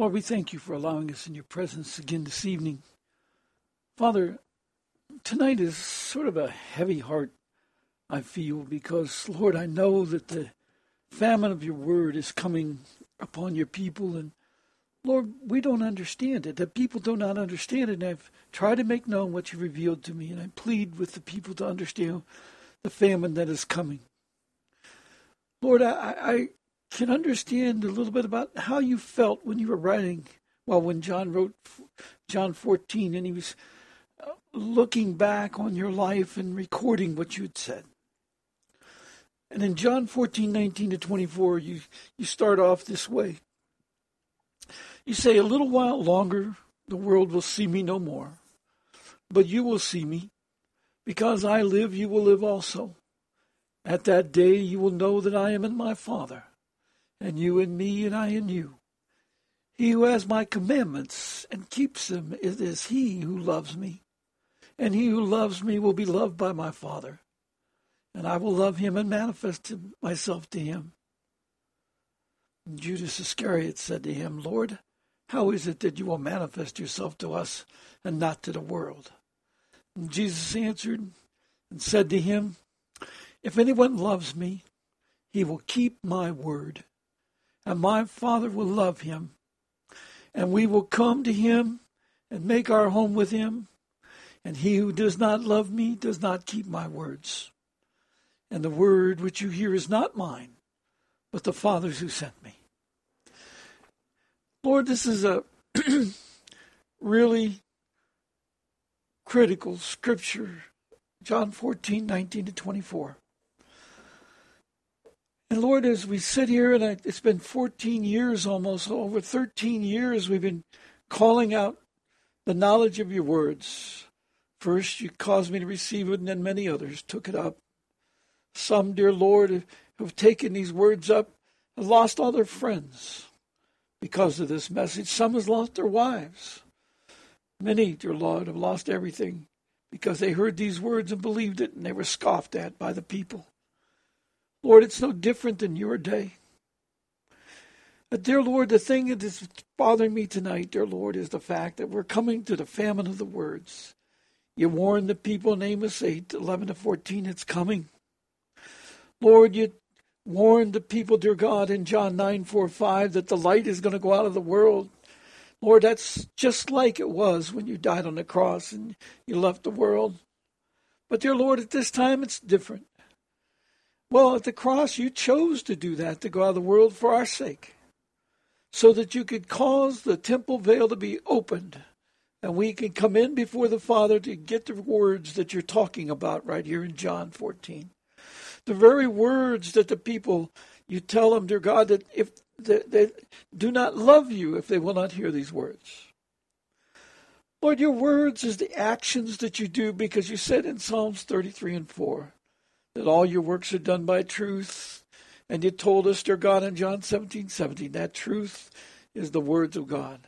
Lord, we thank you for allowing us in your presence again this evening. Father, tonight is sort of a heavy heart, I feel, because, Lord, I know that the famine of your word is coming upon your people. And, Lord, we don't understand it. The people do not understand it. And I've tried to make known what you revealed to me. And I plead with the people to understand the famine that is coming. Lord, I, I can understand a little bit about how you felt when you were writing. Well, when John wrote John 14 and he was uh, looking back on your life and recording what you had said. And in John 14, 19 to 24, you, you start off this way. You say, A little while longer, the world will see me no more. But you will see me. Because I live, you will live also. At that day, you will know that I am in my Father and you in me, and I in you. He who has my commandments and keeps them, it is he who loves me. And he who loves me will be loved by my Father, and I will love him and manifest myself to him. And Judas Iscariot said to him, Lord, how is it that you will manifest yourself to us and not to the world? And Jesus answered and said to him, If anyone loves me, he will keep my word and my Father will love him. And we will come to him and make our home with him. And he who does not love me does not keep my words. And the word which you hear is not mine, but the Father's who sent me. Lord, this is a really critical scripture. John 14, 19 to 24. And Lord, as we sit here, and it's been 14 years almost, over 13 years, we've been calling out the knowledge of your words. First, you caused me to receive it, and then many others took it up. Some, dear Lord, who've taken these words up and lost all their friends because of this message. Some have lost their wives. Many, dear Lord, have lost everything because they heard these words and believed it, and they were scoffed at by the people. Lord, it's no different than your day. But, dear Lord, the thing that is bothering me tonight, dear Lord, is the fact that we're coming to the famine of the words. You warned the people in Amos 8, 11 to 14, it's coming. Lord, you warned the people, dear God, in John 9, 4, 5, that the light is going to go out of the world. Lord, that's just like it was when you died on the cross and you left the world. But, dear Lord, at this time it's different. Well, at the cross, you chose to do that, to go out of the world for our sake, so that you could cause the temple veil to be opened, and we can come in before the Father to get the words that you're talking about right here in John 14. The very words that the people, you tell them, dear God, that if they, they do not love you if they will not hear these words. Lord, your words is the actions that you do because you said in Psalms 33 and 4 that all your works are done by truth. And you told us, dear God, in John 17, 17, that truth is the words of God.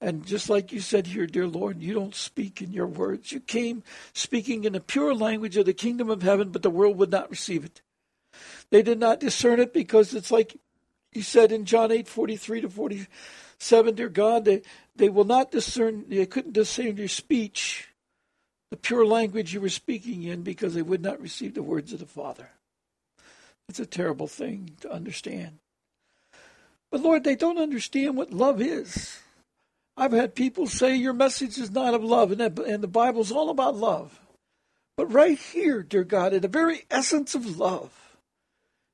And just like you said here, dear Lord, you don't speak in your words. You came speaking in the pure language of the kingdom of heaven, but the world would not receive it. They did not discern it because it's like you said in John 8, 43 to 47, dear God, they, they will not discern, they couldn't discern your speech the pure language you were speaking in because they would not receive the words of the Father. It's a terrible thing to understand. But Lord, they don't understand what love is. I've had people say your message is not of love, and, and the Bible's all about love. But right here, dear God, in the very essence of love,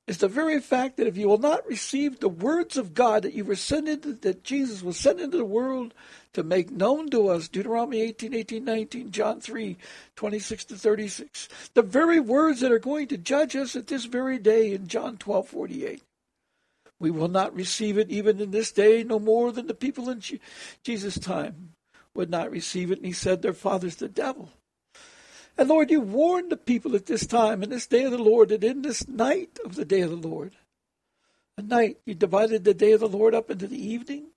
is the very fact that if you will not receive the words of God that you were sent into, that Jesus was sent into the world to make known to us, Deuteronomy 18, 18, 19, John 3, 26 to 36, the very words that are going to judge us at this very day in John 12, 48. We will not receive it even in this day, no more than the people in Jesus' time would not receive it. And he said, Their father's the devil. And Lord, you warned the people at this time, in this day of the Lord, that in this night of the day of the Lord, a night, you divided the day of the Lord up into the evening,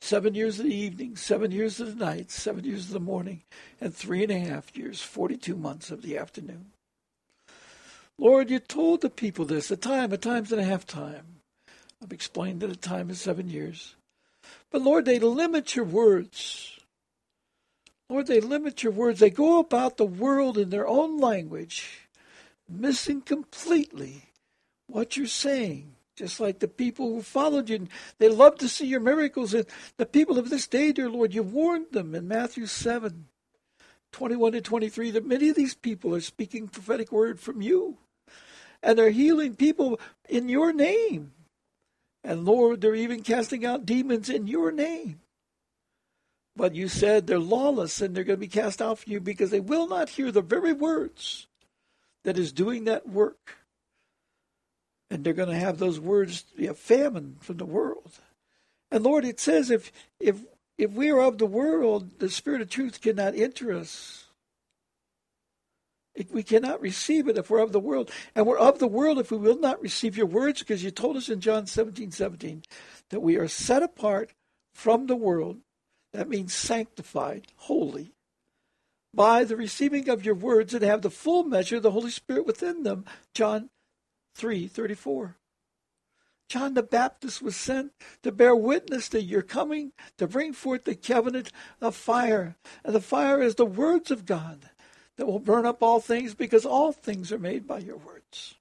seven years of the evening, seven years of the night, seven years of the morning, and three and a half years, 42 months of the afternoon. Lord, you told the people this, a time, a times and a half time. I've explained that a time is seven years. But Lord, they limit your words. Lord, they limit your words. They go about the world in their own language, missing completely what you're saying. Just like the people who followed you, they love to see your miracles. And the people of this day, dear Lord, you warned them in Matthew 7 21 to 23 that many of these people are speaking prophetic word from you. And they're healing people in your name. And Lord, they're even casting out demons in your name. But you said they're lawless and they're going to be cast out from you because they will not hear the very words that is doing that work. And they're going to have those words be a famine from the world. And Lord, it says if if if we are of the world, the spirit of truth cannot enter us we cannot receive it if we're of the world. And we're of the world if we will not receive your words, because you told us in John 17 17 that we are set apart from the world. That means sanctified, holy, by the receiving of your words and have the full measure of the Holy Spirit within them. John 3 34. John the Baptist was sent to bear witness to your coming, to bring forth the covenant of fire. And the fire is the words of God that will burn up all things because all things are made by your words.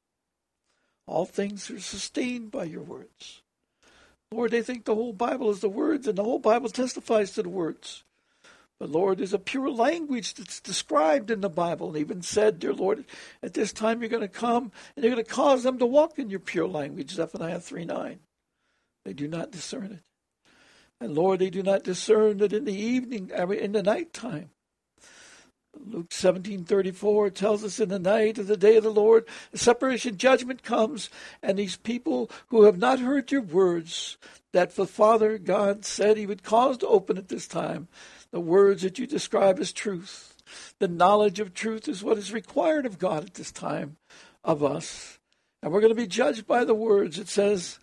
All things are sustained by your words. Lord, they think the whole Bible is the words, and the whole Bible testifies to the words. But Lord, there's a pure language that's described in the Bible, and even said, Dear Lord, at this time you're going to come and you're going to cause them to walk in your pure language, Zephaniah 3 9. They do not discern it. And Lord, they do not discern that in the evening, in the nighttime, Luke 17:34 tells us in the night of the day of the Lord, separation judgment comes, and these people who have not heard your words, that the Father God said he would cause to open at this time, the words that you describe as truth. The knowledge of truth is what is required of God at this time of us. And we're going to be judged by the words. It says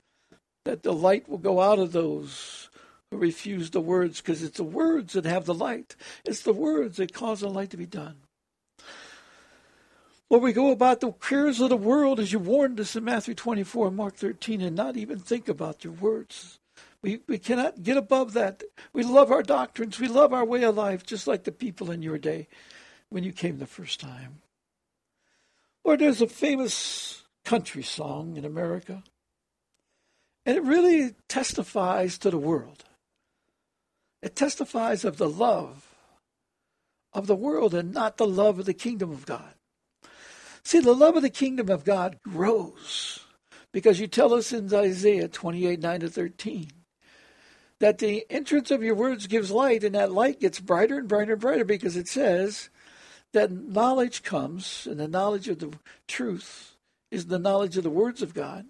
that the light will go out of those refuse the words because it's the words that have the light. It's the words that cause the light to be done. Lord, we go about the cares of the world as you warned us in Matthew 24 and Mark 13 and not even think about your words. We, we cannot get above that. We love our doctrines. We love our way of life, just like the people in your day when you came the first time. Lord, there's a famous country song in America, and it really testifies to the world. It testifies of the love of the world and not the love of the kingdom of God. See, the love of the kingdom of God grows because you tell us in Isaiah 28 9 to 13 that the entrance of your words gives light, and that light gets brighter and brighter and brighter because it says that knowledge comes, and the knowledge of the truth is the knowledge of the words of God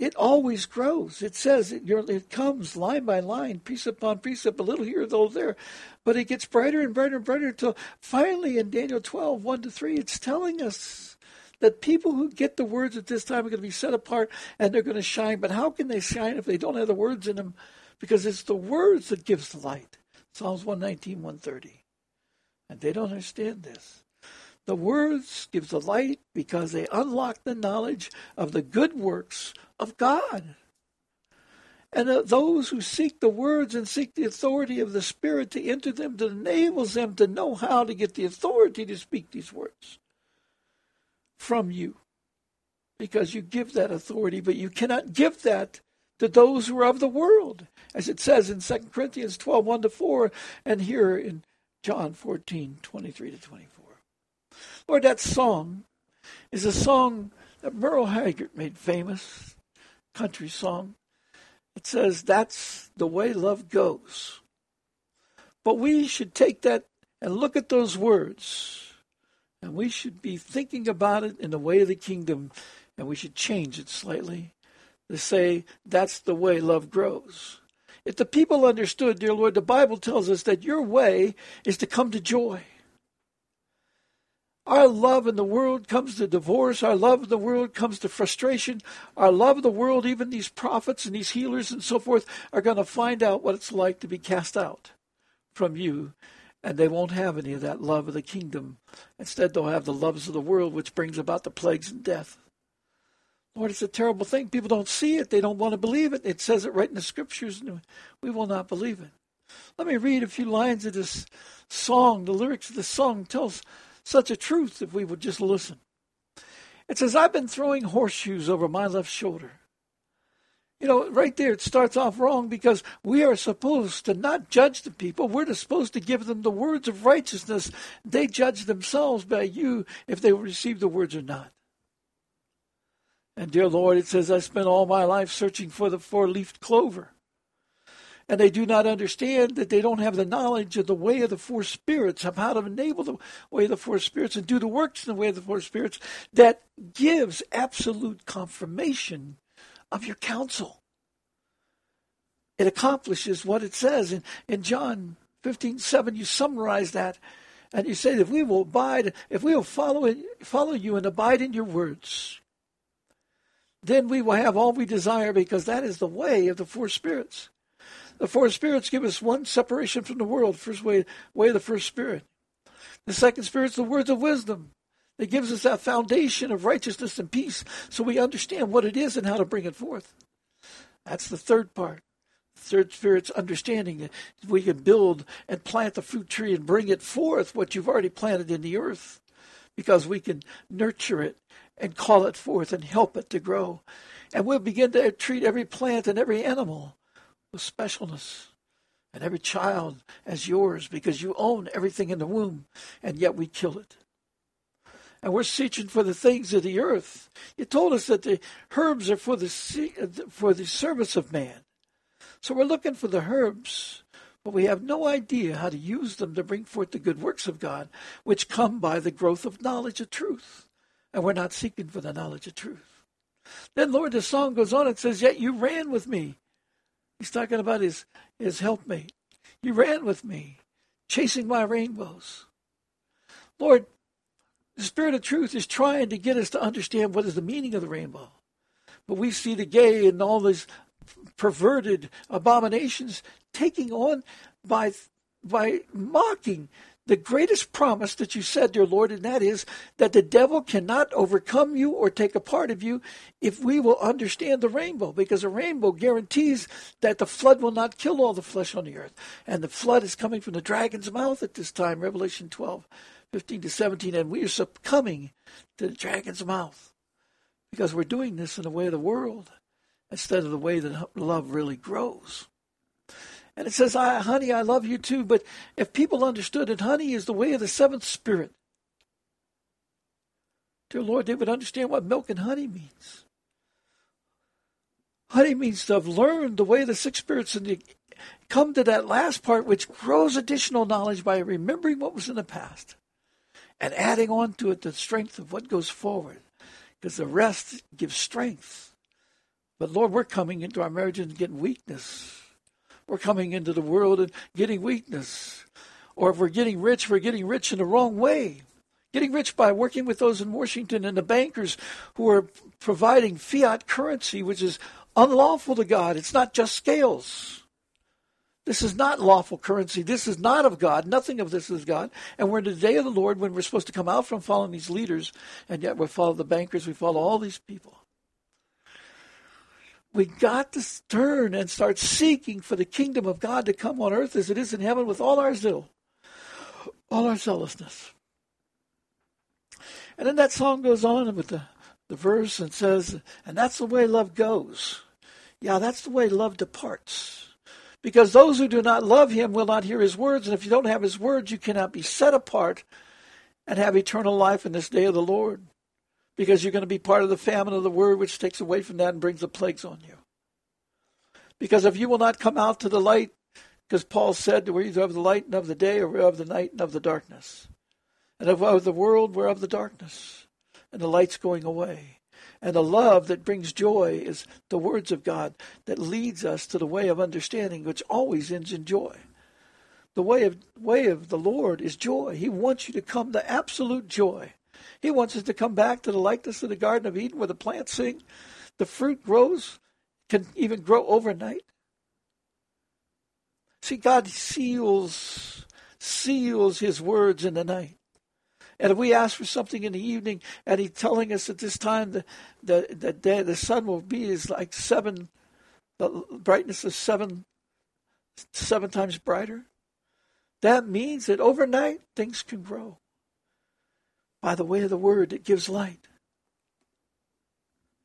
it always grows. It says it, it comes line by line, piece upon precept, a little here, a little there, but it gets brighter and brighter and brighter until finally in Daniel 12, 1 to 3, it's telling us that people who get the words at this time are going to be set apart and they're going to shine. But how can they shine if they don't have the words in them? Because it's the words that gives the light. Psalms 119, 130. And they don't understand this. The words give the light because they unlock the knowledge of the good works of God. And uh, those who seek the words and seek the authority of the Spirit to enter them, that enables them to know how to get the authority to speak these words from you. Because you give that authority, but you cannot give that to those who are of the world, as it says in 2 Corinthians 12, 1 to 4, and here in John 14, 23 to 24. Lord, that song is a song that Merle Haggard made famous country song. It says, That's the way love goes. But we should take that and look at those words, and we should be thinking about it in the way of the kingdom, and we should change it slightly to say that's the way love grows. If the people understood, dear Lord, the Bible tells us that your way is to come to joy. Our love in the world comes to divorce. Our love in the world comes to frustration. Our love of the world, even these prophets and these healers and so forth, are going to find out what it's like to be cast out from you. And they won't have any of that love of the kingdom. Instead, they'll have the loves of the world, which brings about the plagues and death. Lord, it's a terrible thing. People don't see it. They don't want to believe it. It says it right in the scriptures, and we will not believe it. Let me read a few lines of this song. The lyrics of the song tells such a truth if we would just listen. It says, I've been throwing horseshoes over my left shoulder. You know, right there it starts off wrong because we are supposed to not judge the people. We're supposed to give them the words of righteousness. They judge themselves by you if they receive the words or not. And dear Lord, it says, I spent all my life searching for the four leafed clover. And they do not understand that they don't have the knowledge of the way of the four spirits, of how to enable the way of the four spirits and do the works in the way of the four spirits that gives absolute confirmation of your counsel. It accomplishes what it says. In, in John 15 7, you summarize that and you say, if we will abide, if we will follow, follow you and abide in your words, then we will have all we desire because that is the way of the four spirits. The four spirits give us one separation from the world, first way, way of the first spirit. The second spirit is the words of wisdom. It gives us that foundation of righteousness and peace so we understand what it is and how to bring it forth. That's the third part. The third spirit's understanding that we can build and plant the fruit tree and bring it forth, what you've already planted in the earth, because we can nurture it and call it forth and help it to grow. And we'll begin to treat every plant and every animal with specialness and every child as yours because you own everything in the womb, and yet we kill it. And we're searching for the things of the earth. You told us that the herbs are for the uh, for the service of man. So we're looking for the herbs, but we have no idea how to use them to bring forth the good works of God, which come by the growth of knowledge of truth and we're not seeking for the knowledge of truth. Then, Lord, the song goes on. and says, Yet you ran with me. He's talking about his, his helpmate. You ran with me, chasing my rainbows. Lord, the Spirit of truth is trying to get us to understand what is the meaning of the rainbow. But we see the gay and all these perverted abominations taking on by, by mocking the greatest promise that you said, dear Lord, and that is that the devil cannot overcome you or take a part of you if we will understand the rainbow, because a rainbow guarantees that the flood will not kill all the flesh on the earth. And the flood is coming from the dragon's mouth at this time, Revelation 12, 15 to 17, and we are succumbing to the dragon's mouth because we're doing this in the way of the world instead of the way that love really grows. And it says, I, honey, I love you too. But if people understood that honey is the way of the seventh spirit, dear Lord, they would understand what milk and honey means. Honey means to have learned the way of the six spirits and to come to that last part, which grows additional knowledge by remembering what was in the past and adding on to it the strength of what goes forward, because the rest gives strength. But Lord, we're coming into our marriage and getting weakness. We're coming into the world and getting weakness. Or if we're getting rich, we're getting rich in the wrong way. Getting rich by working with those in Washington and the bankers who are providing fiat currency, which is unlawful to God. It's not just scales. This is not lawful currency. This is not of God. Nothing of this is God. And we're in the day of the Lord when we're supposed to come out from following these leaders, and yet we follow the bankers, we follow all these people. We got to turn and start seeking for the kingdom of God to come on earth as it is in heaven with all our zeal, all our zealousness. And then that song goes on with the, the verse and says, and that's the way love goes. Yeah, that's the way love departs. Because those who do not love him will not hear his words, and if you don't have his words, you cannot be set apart and have eternal life in this day of the Lord because you're going to be part of the famine of the word, which takes away from that and brings the plagues on you. Because if you will not come out to the light, because Paul said, we're either of the light and of the day, or we're of the night and of the darkness. And if of the world, we're of the darkness. And the light's going away. And the love that brings joy is the words of God that leads us to the way of understanding, which always ends in joy. The way of way of the Lord is joy. He wants you to come to absolute joy. He wants us to come back to the likeness of the Garden of Eden where the plants sing, the fruit grows, can even grow overnight. See, God seals seals his words in the night. And if we ask for something in the evening and he's telling us at this time the the the, day, the sun will be is like seven the brightness of seven seven times brighter, that means that overnight things can grow by the way of the word that gives light.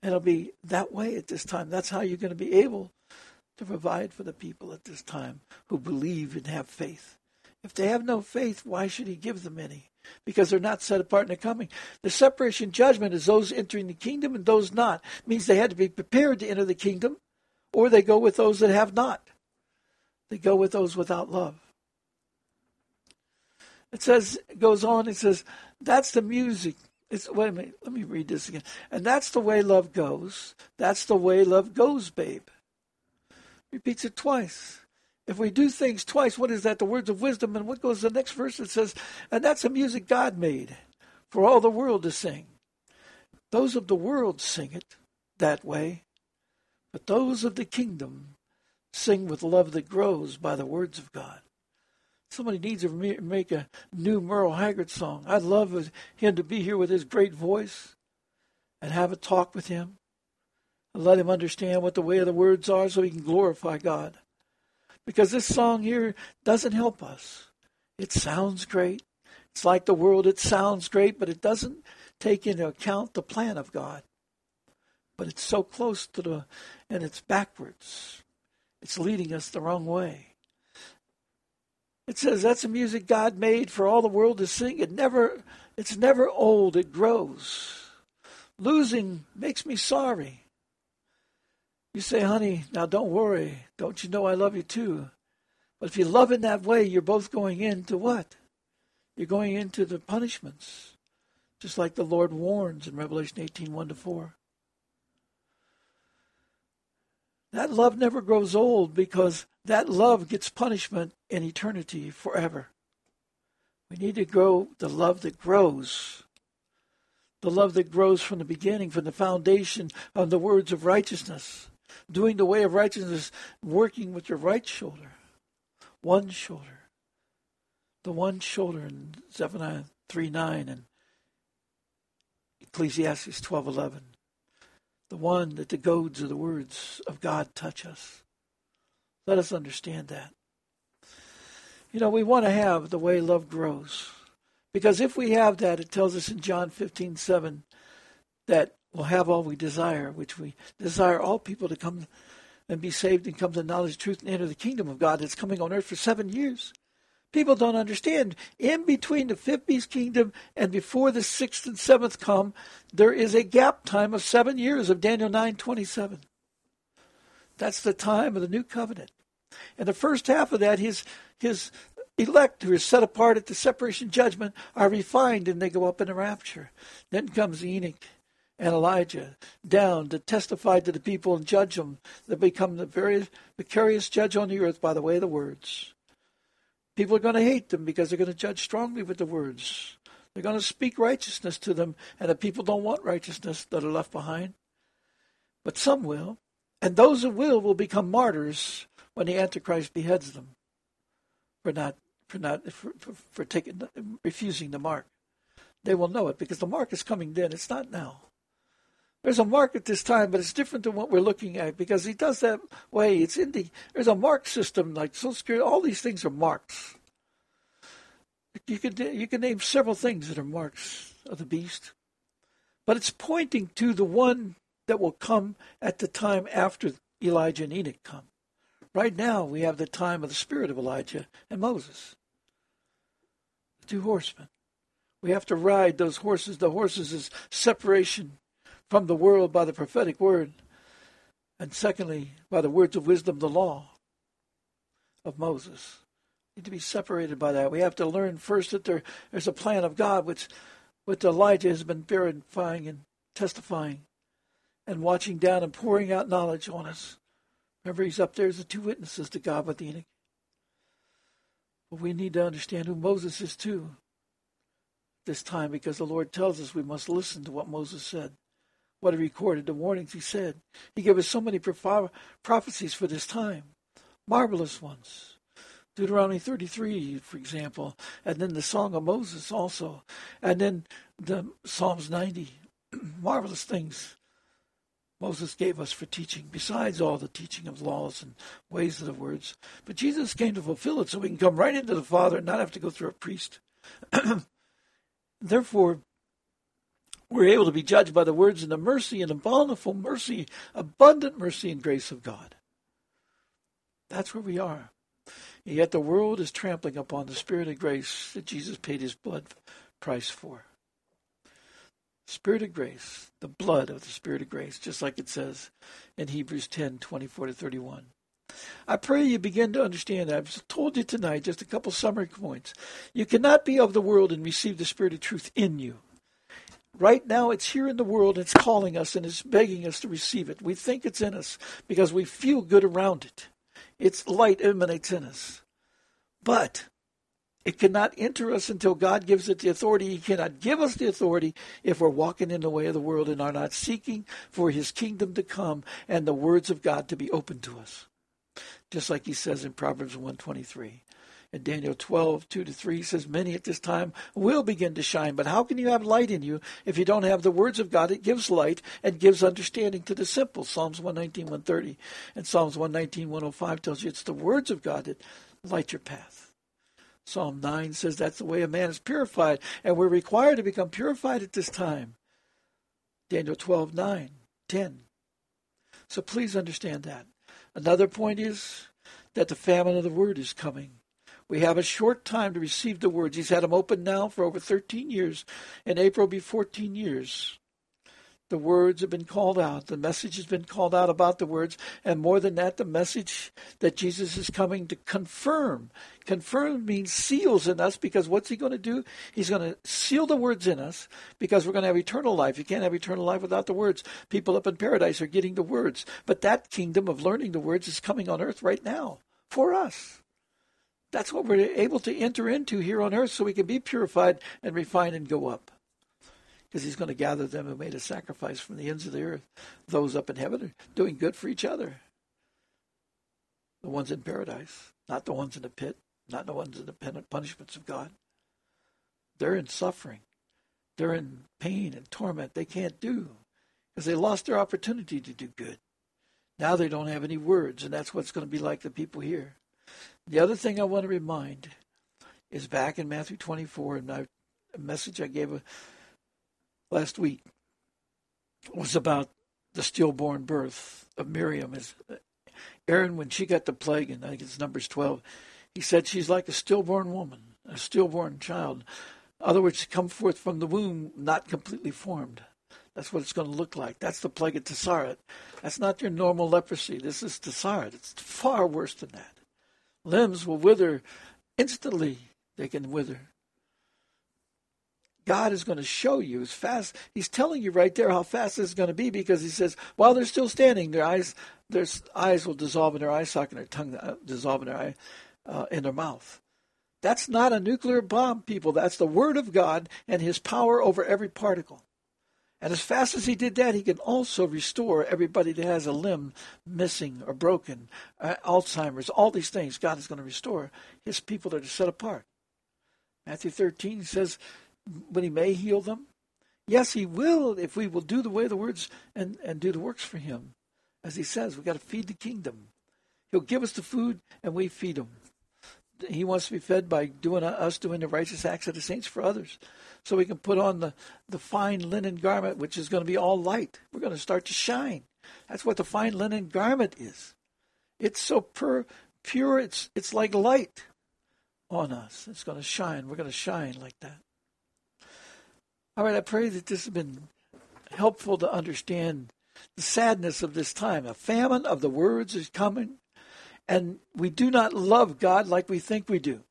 It'll be that way at this time. That's how you're going to be able to provide for the people at this time who believe and have faith. If they have no faith, why should he give them any? Because they're not set apart in they're coming. The separation judgment is those entering the kingdom and those not. It means they had to be prepared to enter the kingdom, or they go with those that have not. They go with those without love. It says, it goes on, it says, that's the music. It's, wait a minute, let me read this again. And that's the way love goes. That's the way love goes, babe. Repeats it twice. If we do things twice, what is that? The words of wisdom. And what goes the next verse? It says, and that's the music God made for all the world to sing. Those of the world sing it that way, but those of the kingdom sing with love that grows by the words of God. Somebody needs to make a new Merle Haggard song. I'd love him to be here with his great voice and have a talk with him and let him understand what the way of the words are so he can glorify God because this song here doesn't help us. It sounds great. It's like the world, it sounds great, but it doesn't take into account the plan of God. But it's so close to the, and it's backwards. It's leading us the wrong way. It says that's the music God made for all the world to sing. It never, it's never old. It grows. Losing makes me sorry. You say, honey, now don't worry. Don't you know I love you too? But if you love in that way, you're both going into what? You're going into the punishments. Just like the Lord warns in Revelation 18 1 to 4. That love never grows old because that love gets punishment in eternity forever. We need to grow the love that grows. The love that grows from the beginning, from the foundation of the words of righteousness doing the way of righteousness, working with your right shoulder, one shoulder, the one shoulder in Zephaniah 3 9 and Ecclesiastes twelve eleven, the one that the goads of the words of God touch us. Let us understand that. You know, we want to have the way love grows. Because if we have that, it tells us in John fifteen seven that we'll have all we desire, which we desire all people to come and be saved and come to knowledge truth and enter the kingdom of God that's coming on earth for seven years. People don't understand. In between the fifth beast kingdom and before the sixth and seventh come, there is a gap time of seven years of Daniel nine twenty seven. That's the time of the new covenant. And the first half of that, his his elect who are set apart at the separation judgment are refined and they go up in the rapture. Then comes Enoch and Elijah down to testify to the people and judge them, that become the very vicarious judge on the earth by the way of the words. People are going to hate them because they're going to judge strongly with the words. They're going to speak righteousness to them, and the people don't want righteousness that are left behind. But some will, and those who will will become martyrs when the Antichrist beheads them for not for not for, for, for taking refusing the mark. They will know it because the mark is coming then. It's not now. There's a mark at this time, but it's different than what we're looking at because he does that way. It's in the there's a mark system like Social Security. All these things are marks. You can you can name several things that are marks of the beast, but it's pointing to the one that will come at the time after Elijah and Enoch come. Right now, we have the time of the spirit of Elijah and Moses, the two horsemen. We have to ride those horses. The horses is separation from the world by the prophetic word, and secondly, by the words of wisdom, the law of Moses. We need to be separated by that. We have to learn first that there, there's a plan of God which, which Elijah has been verifying and testifying. and watching down and pouring out knowledge on us. Remember, he's up there as the two witnesses to God with Enoch. But we need to understand who Moses is too this time because the Lord tells us we must listen to what Moses said, what he recorded, the warnings he said. He gave us so many prophecies for this time, marvelous ones. Deuteronomy 33, for example, and then the Song of Moses also, and then the Psalms 90. marvelous things Moses gave us for teaching, besides all the teaching of laws and ways of the words. But Jesus came to fulfill it so we can come right into the Father and not have to go through a priest. Therefore, we're able to be judged by the words and the mercy and the bountiful mercy, abundant mercy and grace of God. That's where we are. And yet the world is trampling upon the Spirit of grace that Jesus paid his blood price for. Spirit of grace, the blood of the Spirit of grace, just like it says in Hebrews 10 24 to 31. I pray you begin to understand. I've told you tonight just a couple summary points. You cannot be of the world and receive the Spirit of truth in you. Right now, it's here in the world, it's calling us and it's begging us to receive it. We think it's in us because we feel good around it. Its light emanates in us. But it cannot enter us until God gives it the authority. He cannot give us the authority if we're walking in the way of the world and are not seeking for His kingdom to come and the words of God to be open to us just like he says in Proverbs 123. In Daniel 12, 2 to 3 says, Many at this time will begin to shine. But how can you have light in you if you don't have the words of God? It gives light and gives understanding to the simple. Psalms 119, 130. And Psalms 119, 105 tells you it's the words of God that light your path. Psalm 9 says that's the way a man is purified, and we're required to become purified at this time. Daniel 12, 9, 10. So please understand that. Another point is that the famine of the word is coming. We have a short time to receive the words. He's had them open now for over 13 years. In April, will be 14 years. The words have been called out. The message has been called out about the words. And more than that, the message that Jesus is coming to confirm. Confirm means seals in us because what's he going to do? He's going to seal the words in us because we're going to have eternal life. You can't have eternal life without the words. People up in paradise are getting the words. But that kingdom of learning the words is coming on earth right now for us. That's what we're able to enter into here on earth so we can be purified and refined and go up because he's going to gather them who made a sacrifice from the ends of the earth. Those up in heaven are doing good for each other. The ones in paradise, not the ones in the pit, not the ones in the punishments of God. They're in suffering. They're in pain and torment they can't do because they lost their opportunity to do good. Now they don't have any words, and that's what's going to be like the people here. The other thing I want to remind is back in Matthew 24, and my message I gave uh, last week was about the stillborn birth of Miriam. Is uh, Aaron, when she got the plague, and I think it's Numbers 12, he said she's like a stillborn woman, a stillborn child. In other words, come forth from the womb not completely formed. That's what it's going to look like. That's the plague of tzaraath. That's not your normal leprosy. This is tzaraath. It's far worse than that. Limbs will wither instantly. They can wither. God is going to show you as fast. He's telling you right there how fast this is going to be because he says, while they're still standing, their eyes, their eyes will dissolve in their eye socket, and their tongue uh, dissolve in their eye, uh, in their mouth. That's not a nuclear bomb, people. That's the word of God and His power over every particle. And as fast as He did that, He can also restore everybody that has a limb missing or broken, uh, Alzheimer's, all these things. God is going to restore His people that are set apart. Matthew 13 says when he may heal them. Yes, he will if we will do the way the words and, and do the works for him. As he says, we've got to feed the kingdom. He'll give us the food and we feed him. He wants to be fed by doing us doing the righteous acts of the saints for others. So we can put on the, the fine linen garment, which is going to be all light. We're going to start to shine. That's what the fine linen garment is. It's so pur, pure, it's, it's like light on us. It's going to shine. We're going to shine like that. All right, I pray that this has been helpful to understand the sadness of this time. A famine of the words is coming, and we do not love God like we think we do.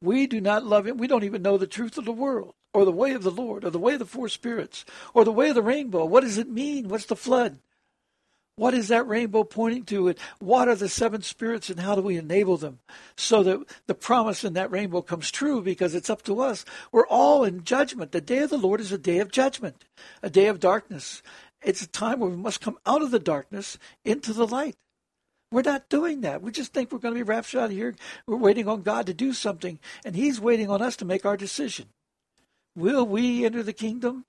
We do not love him. We don't even know the truth of the world or the way of the Lord or the way of the four spirits or the way of the rainbow. What does it mean? What's the flood? What is that rainbow pointing to? And what are the seven spirits and how do we enable them so that the promise in that rainbow comes true because it's up to us? We're all in judgment. The day of the Lord is a day of judgment, a day of darkness. It's a time where we must come out of the darkness into the light. We're not doing that. We just think we're going to be raptured out of here. We're waiting on God to do something, and He's waiting on us to make our decision. Will we enter the kingdom?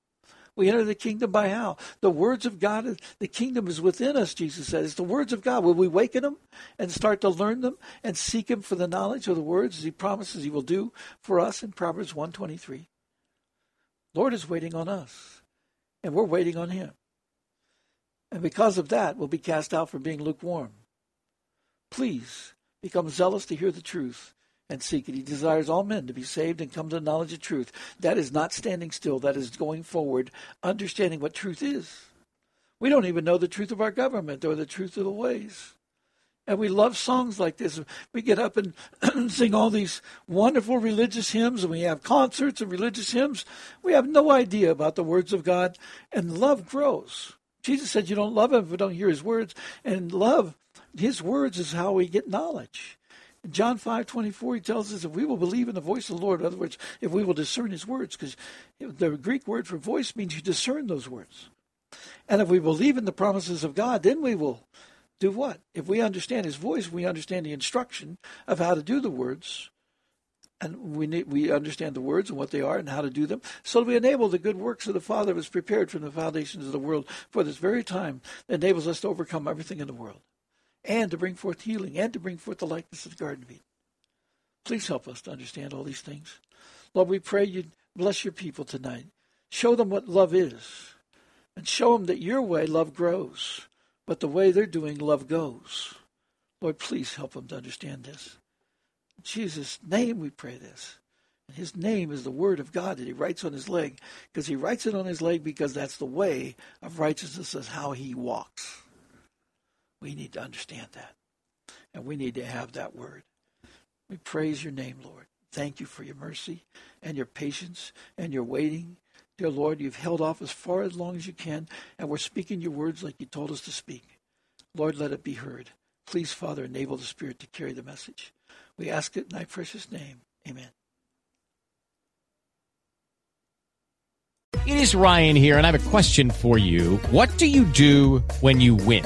We enter the kingdom by how? The words of God, the kingdom is within us, Jesus said. It's the words of God. Will we waken them and start to learn them and seek Him for the knowledge of the words as He promises He will do for us in Proverbs 123? Lord is waiting on us, and we're waiting on Him. And because of that, we'll be cast out for being lukewarm. Please become zealous to hear the truth and seek it. He desires all men to be saved and come to the knowledge of truth. That is not standing still, that is going forward, understanding what truth is. We don't even know the truth of our government or the truth of the ways. And we love songs like this. We get up and sing all these wonderful religious hymns, and we have concerts of religious hymns. We have no idea about the words of God, and love grows. Jesus said, You don't love him if you don't hear his words. And love, his words is how we get knowledge. In John five twenty four, he tells us if we will believe in the voice of the Lord, in other words, if we will discern his words, because the Greek word for voice means you discern those words. And if we believe in the promises of God, then we will do what? If we understand his voice, we understand the instruction of how to do the words. And we need, we understand the words and what they are and how to do them, so we enable the good works of the Father was prepared from the foundations of the world for this very time that enables us to overcome everything in the world and to bring forth healing and to bring forth the likeness of the Garden of Eden. Please help us to understand all these things. Lord, we pray you bless your people tonight. Show them what love is and show them that your way love grows, but the way they're doing love goes. Lord, please help them to understand this. In Jesus' name we pray this. His name is the word of God that he writes on his leg because he writes it on his leg because that's the way of righteousness is how he walks. We need to understand that. And we need to have that word. We praise your name, Lord. Thank you for your mercy and your patience and your waiting. Dear Lord, you've held off as far as long as you can, and we're speaking your words like you told us to speak. Lord, let it be heard. Please, Father, enable the Spirit to carry the message. We ask it in thy precious name. Amen. It is Ryan here, and I have a question for you. What do you do when you win?